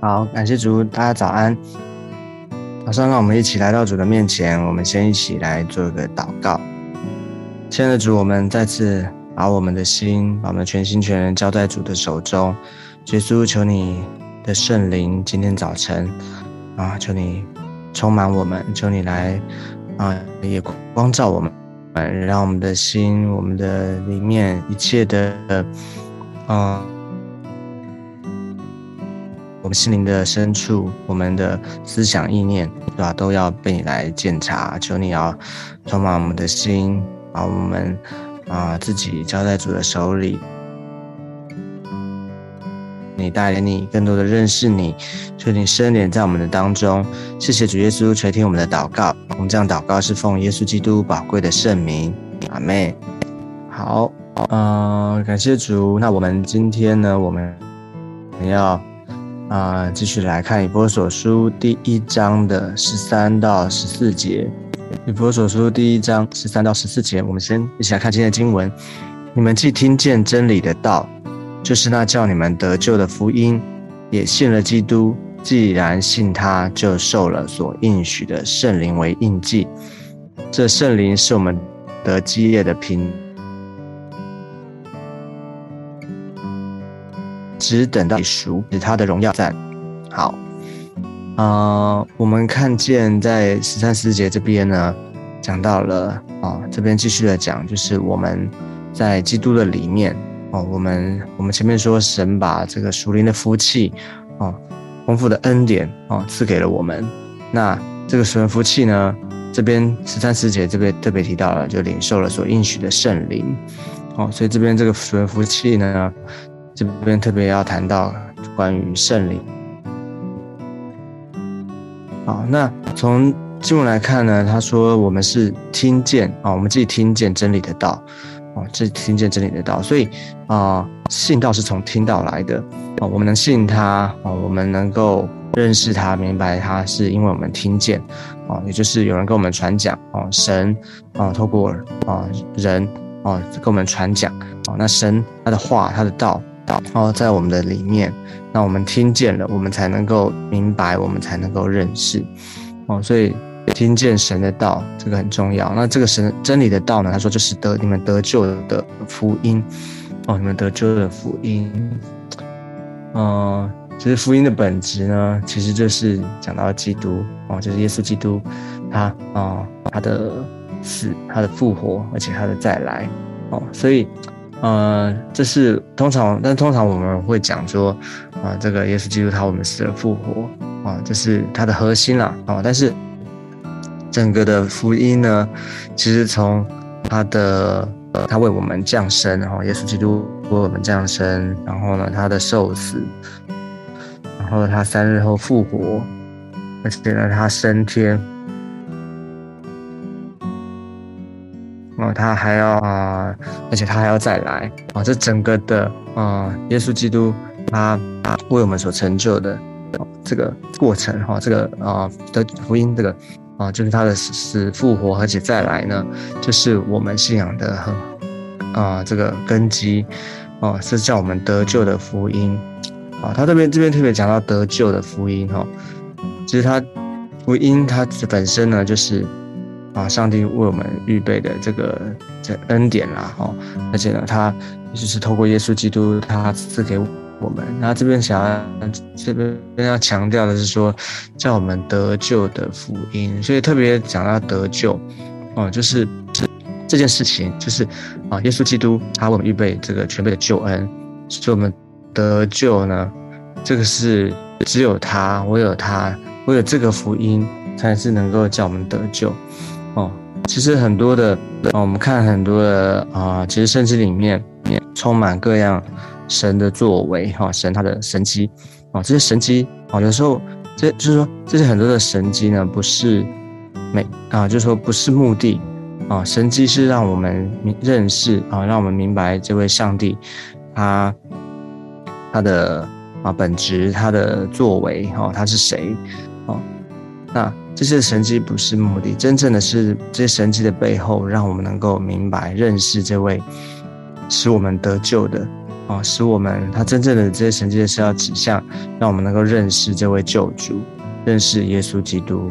好，感谢主，大家早安。早上让我们一起来到主的面前，我们先一起来做一个祷告。亲爱的主，我们再次把我们的心，把我们全心全人交在主的手中。耶稣，求你的圣灵今天早晨啊，求你充满我们，求你来啊，也光照我们，让我们的心，我们的里面一切的啊。们心灵的深处，我们的思想意念，对吧？都要被你来检查。求你要充满我们的心，把我们啊自己交在主的手里。你带领你更多的认识你，求你深点在我们的当中。谢谢主耶稣垂听我们的祷告。我们这样祷告是奉耶稣基督宝贵的圣名。阿妹，好，嗯，感谢主。那我们今天呢，我们要。啊，继续来看《以波所书》第一章的十三到十四节，《以波所书》第一章十三到十四节，我们先一起来看今天的经文。你们既听见真理的道，就是那叫你们得救的福音，也信了基督。既然信他，就受了所应许的圣灵为印记。这圣灵是我们得基业的凭。只等到熟，是他的荣耀在。好，啊，我们看见在十三四节这边呢，讲到了啊，这边继续的讲，就是我们在基督的里面哦，我们我们前面说神把这个属灵的福气哦，丰富的恩典哦赐给了我们。那这个属灵福气呢，这边十三四节这边特别提到了，就领受了所应许的圣灵哦，所以这边这个属灵福气呢。这边特别要谈到关于圣灵。好，那从经文来看呢，他说我们是听见啊，我们自己听见真理的道，哦，这听见真理的道，所以啊，信道是从听到来的啊，我们能信他啊，我们能够认识他、明白他，是因为我们听见啊，也就是有人跟我们传讲啊，神啊，透过啊人啊跟我们传讲啊，那神他的话、他的道。哦，在我们的里面，那我们听见了，我们才能够明白，我们才能够认识。哦，所以听见神的道，这个很重要。那这个神真理的道呢？他说就是得你们得救的福音。哦，你们得救的福音。嗯，其实福音的本质呢，其实就是讲到基督。哦，就是耶稣基督，他啊，他的死，他的复活，而且他的再来。哦，所以。呃，这是通常，但通常我们会讲说，啊，这个耶稣基督他我们死了复活，啊，这是他的核心啦，啊，但是整个的福音呢，其实从他的他为我们降生，然后耶稣基督为我们降生，然后呢，他的受死，然后他三日后复活，而且呢，他升天。啊，他还要啊，而且他还要再来啊！这整个的啊，耶稣基督他为我们所成就的这个过程哈，这个啊的福音，这个啊，就是他的死复活，而且再来呢，就是我们信仰的很啊这个根基啊，是叫我们得救的福音啊。他这边这边特别讲到得救的福音哈，其实他福音它本身呢，就是。啊，上帝为我们预备的这个恩典啦，哈，而且呢，他就是透过耶稣基督，他赐给我们。那这边想要这边要强调的是说，叫我们得救的福音，所以特别讲到得救，哦，就是这件事情，就是啊，耶稣基督他为我们预备这个全备的救恩，所以我们得救呢，这个是只有他，唯有他，唯有这个福音，才是能够叫我们得救。哦，其实很多的，我们看很多的啊，其实圣经里面充满各样神的作为，哈，神他的神迹，啊，这些神迹，啊，有时候这就是说，这些很多的神迹呢，不是每啊，就是说不是目的，啊，神迹是让我们认识啊，让我们明白这位上帝，他他的啊本质，他的作为，哈，他是谁，啊，那。这些神迹不是目的，真正的是这些神迹的背后，让我们能够明白、认识这位使我们得救的啊，使我们他真正的这些神迹是要指向，让我们能够认识这位救主，认识耶稣基督。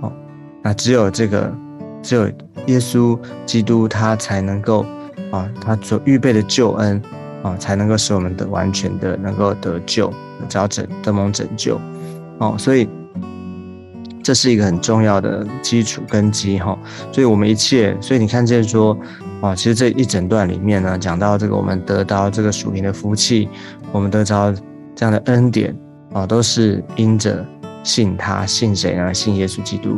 哦，那只有这个，只有耶稣基督，他才能够啊，他所预备的救恩啊，才能够使我们的完全的能够得救，得拯得蒙拯救。哦，所以这是一个很重要的基础根基哈。所以我们一切，所以你看见说。啊，其实这一整段里面呢，讲到这个我们得到这个属灵的福气，我们得到这样的恩典啊，都是因着信他，信谁呢？信耶稣基督。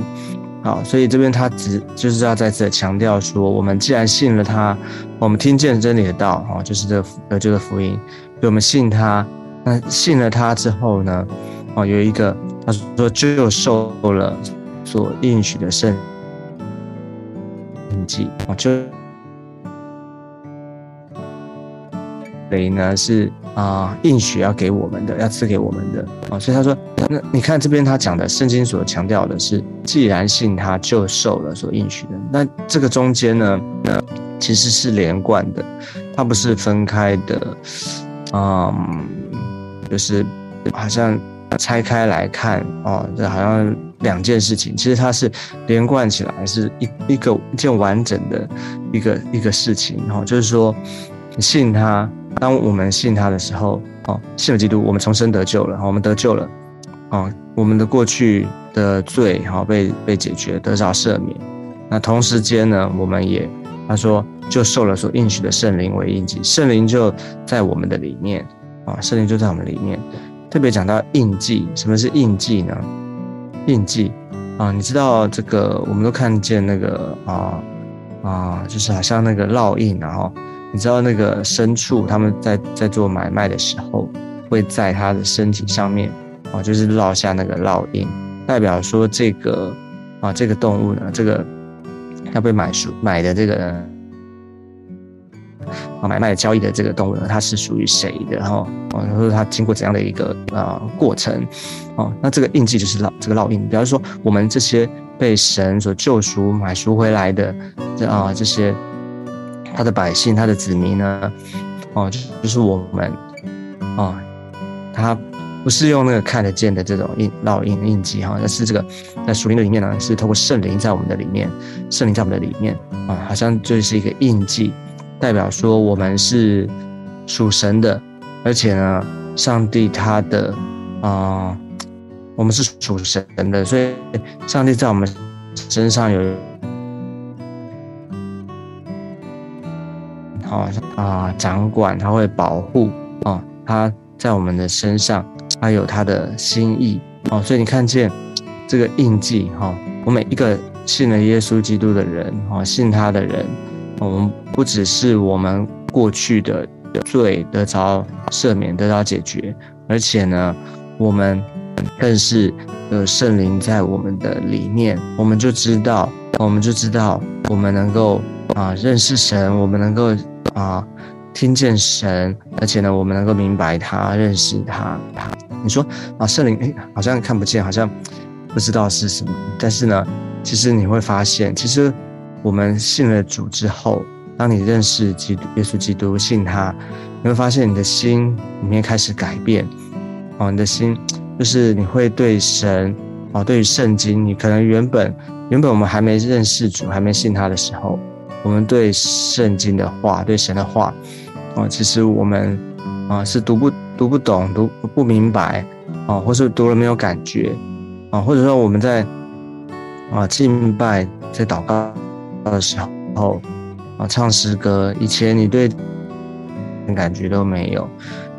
好，所以这边他只就是要再次强调说，我们既然信了他，我们听见真理的道啊，就是这得救的福音，所以我们信他。那信了他之后呢，哦，有一个他说就受了所应许的圣印记啊，就。灵呢是啊应许要给我们的，要赐给我们的啊，所以他说，那你看这边他讲的圣经所强调的是，既然信他就受了所应许的，那这个中间呢，其实是连贯的，它不是分开的，嗯，就是好像拆开来看哦，这好像两件事情，其实它是连贯起来，是一一个一件完整的一个一个事情哈，就是说信他。当我们信他的时候，哦，信了基督，我们重生得救了，我们得救了，哦，我们的过去的罪，哈，被被解决，得到赦免。那同时间呢，我们也，他说，就受了所应许的圣灵为印记，圣灵就在我们的里面，啊，圣灵就在我们里面。特别讲到印记，什么是印记呢？印记，啊，你知道这个，我们都看见那个，啊啊，就是好像那个烙印，然后。你知道那个牲畜他们在在做买卖的时候，会在他的身体上面啊，就是烙下那个烙印，代表说这个啊这个动物呢，这个要被买属买的这个啊啊买卖交易的这个动物呢，它是属于谁的哈？啊，或者它经过怎样的一个啊过程？哦，那这个印记就是烙这个烙印。比方说，我们这些被神所救赎买赎回来的这啊这些。他的百姓，他的子民呢？哦，就就是我们，哦，他不是用那个看得见的这种印烙印印记哈，而是这个在属灵的里面呢，是透过圣灵在我们的里面，圣灵在我们的里面啊，好像就是一个印记，代表说我们是属神的，而且呢，上帝他的啊，我们是属神的，所以上帝在我们身上有。好啊，掌管他会保护啊，他在我们的身上，他有他的心意哦，所以你看见这个印记哈，我每一个信了耶稣基督的人哦，信他的人，我们不只是我们过去的罪得着赦免得到解决，而且呢，我们更是有圣灵在我们的里面，我们就知道，我们就知道，我们能够啊认识神，我们能够。啊，听见神，而且呢，我们能够明白他，认识他。你说啊，圣灵诶，好像看不见，好像不知道是什么。但是呢，其实你会发现，其实我们信了主之后，当你认识基督耶稣基督，信他，你会发现你的心里面开始改变。哦，你的心就是你会对神，哦，对于圣经，你可能原本原本我们还没认识主，还没信他的时候。我们对圣经的话，对神的话，啊，其实我们啊是读不读不懂，读不明白，啊，或是读了没有感觉，啊，或者说我们在啊敬拜、在祷告的时候，啊唱诗歌，以前你对感觉都没有，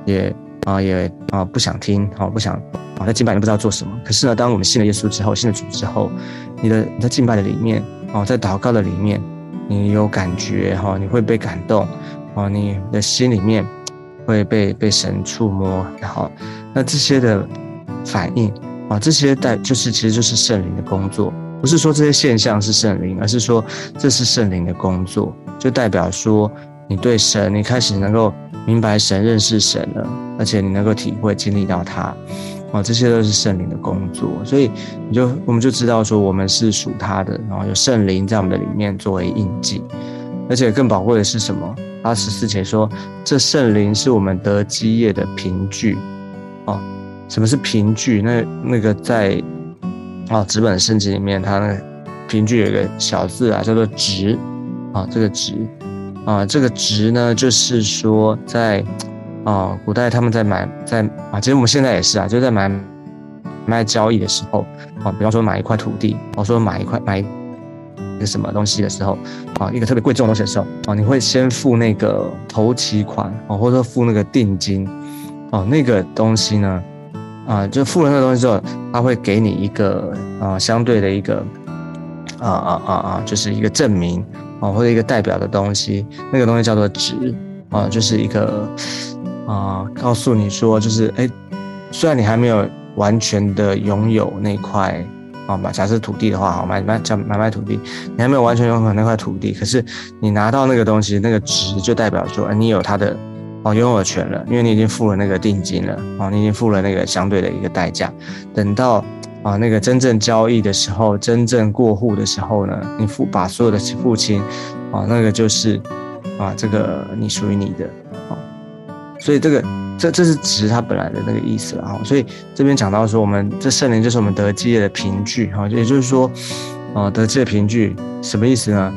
也啊也啊不想听，啊不想啊在敬拜里不知道做什么。可是呢，当我们信了耶稣之后，信了主之后，你的你在敬拜的里面，啊在祷告的里面。你有感觉哈，你会被感动，哦，你的心里面会被被神触摸，然后那这些的反应啊，这些代就是其实就是圣灵的工作，不是说这些现象是圣灵，而是说这是圣灵的工作，就代表说你对神，你开始能够明白神，认识神了，而且你能够体会经历到他。哦，这些都是圣灵的工作，所以你就我们就知道说，我们是属他的，然后有圣灵在我们的里面作为印记。而且更宝贵的是什么？他十四节说，这圣灵是我们得基业的凭据。哦，什么是凭据？那那个在啊纸本圣经里面，它那个凭据有个小字啊，叫做值。啊，这个值啊，这个值呢，就是说在啊古代他们在买在啊，其实我们现在也是啊，就在买卖交易的时候啊，比方说买一块土地，我说买一块买。一个什么东西的时候，啊，一个特别贵重的东西的时候，啊，你会先付那个头期款，啊，或者说付那个定金，哦，那个东西呢，啊，就付了那东西之后，他会给你一个啊相对的一个，啊啊啊啊，就是一个证明，啊，或者一个代表的东西，那个东西叫做值，啊，就是一个啊，告诉你说，就是哎，虽然你还没有完全的拥有那块。啊，买假设土地的话，好买买叫买卖土地，你还没有完全拥有那块土地，可是你拿到那个东西，那个值就代表说，你有它的哦拥有权了，因为你已经付了那个定金了，哦，你已经付了那个相对的一个代价。等到啊那个真正交易的时候，真正过户的时候呢，你付把所有的付清，啊，那个就是啊这个你属于你的，啊，所以这个。这这是值它本来的那个意思了哈，所以这边讲到说，我们这圣灵就是我们得基业的凭据哈，也就是说，啊，得基的凭据什么意思呢？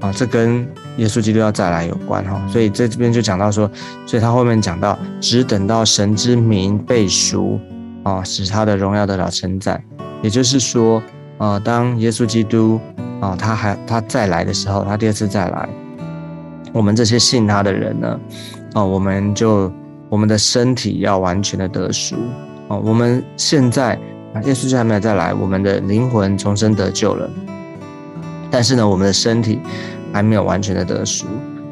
啊，这跟耶稣基督要再来有关哈，所以在这边就讲到说，所以他后面讲到，只等到神之名被赎啊，使他的荣耀得到称赞，也就是说，啊，当耶稣基督啊，他还他再来的时候，他第二次再来，我们这些信他的人呢，啊，我们就。我们的身体要完全的得赎哦。我们现在啊，耶稣基督还没有再来，我们的灵魂重生得救了，但是呢，我们的身体还没有完全的得赎，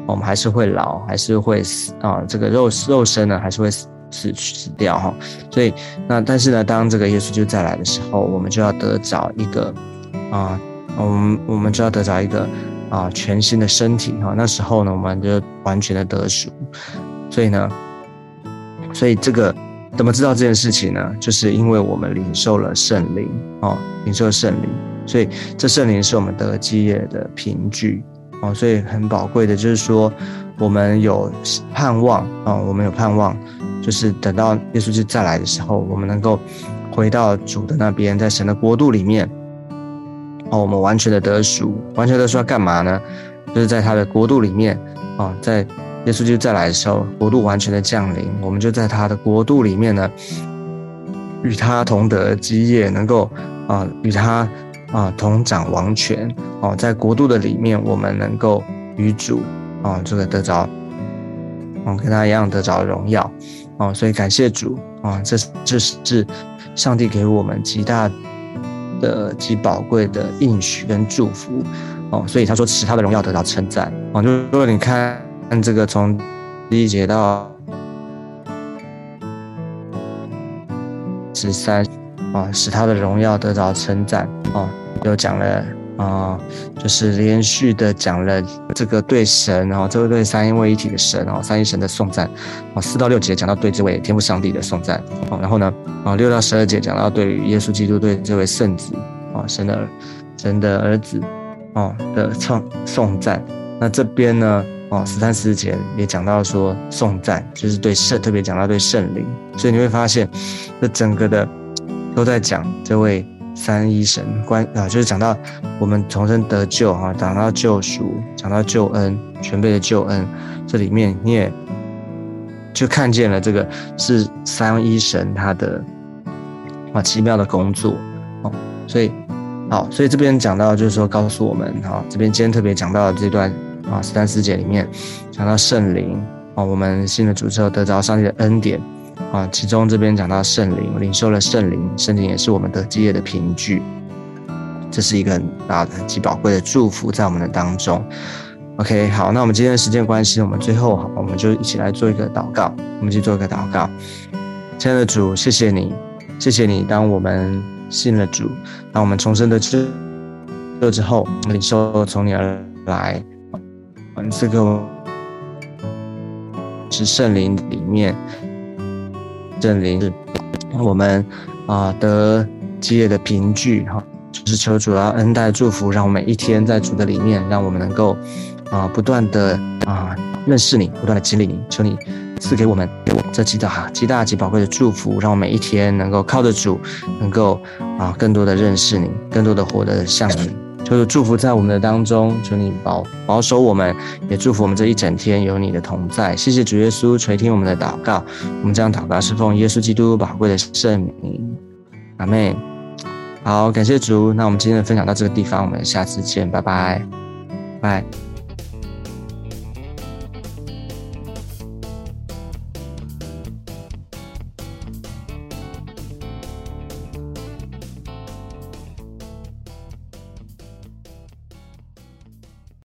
我们还是会老，还是会死啊。这个肉肉身呢，还是会死死死掉哈。所以那但是呢，当这个耶稣就再来的时候，我们就要得找一个啊，我们我们就要得找一个啊全新的身体哈。那时候呢，我们就完全的得赎。所以呢。所以这个怎么知道这件事情呢？就是因为我们领受了圣灵哦，领受圣灵，所以这圣灵是我们得基业的凭据哦，所以很宝贵的，就是说我们有盼望啊，我们有盼望，就是等到耶稣基督再来的时候，我们能够回到主的那边，在神的国度里面哦，我们完全的得赎，完全的说要干嘛呢？就是在他的国度里面啊，在。耶稣就再来的时候，国度完全的降临，我们就在他的国度里面呢，与他同得基业，能够啊与他啊同掌王权哦，在国度的里面，我们能够与主啊这个得着，哦跟他一样得着荣耀哦，所以感谢主啊，这这是上帝给我们极大的极宝贵的应许跟祝福哦，所以他说使他的荣耀得到称赞哦，就如果你看。这个从第一节到十三啊，使他的荣耀得到称赞啊，又讲了啊，就是连续的讲了这个对神，然后这个对三一位一体的神，然后三一神的颂赞啊，四到六节讲到对这位天赋上帝的颂赞啊，然后呢啊，六到十二节讲到对耶稣基督对这位圣子啊，神的神的儿子啊的唱颂赞，那这边呢？哦，十三、十四节也讲到说颂赞，就是对圣，特别讲到对圣灵，所以你会发现，这整个的都在讲这位三一神关啊，就是讲到我们重生得救哈，讲到救赎，讲到救恩，全备的救恩，这里面你也就看见了这个是三一神他的啊奇妙的工作哦，所以好，所以这边讲到就是说告诉我们哈，这边今天特别讲到的这段。啊，十三师姐里面讲到圣灵啊，我们新的主之后得着上帝的恩典啊，其中这边讲到圣灵，领受了圣灵，圣灵也是我们得基业的凭据，这是一个很大的、很极宝贵的祝福在我们的当中。OK，好，那我们今天的时间关系，我们最后我们就一起来做一个祷告，我们去做一个祷告。亲爱的主，谢谢你，谢谢你，当我们信了主，当我们重生的之之后，领受从你而来。这个是圣灵里面，圣灵是我们啊得基业的凭据哈，就是求主要恩待祝福，让我们一天在主的里面，让我们能够啊不断的啊认识你，不断的激励你，求你赐给我们给我这极大极大极宝贵的祝福，让我每一天能够靠得住，能够啊更多的认识你，更多的活得像你。求祝福在我们的当中，求你保保守我们，也祝福我们这一整天有你的同在。谢谢主耶稣垂听我们的祷告，我们这样祷告是奉耶稣基督宝贵的圣名，阿妹。好，感谢主。那我们今天的分享到这个地方，我们下次见，拜拜，拜。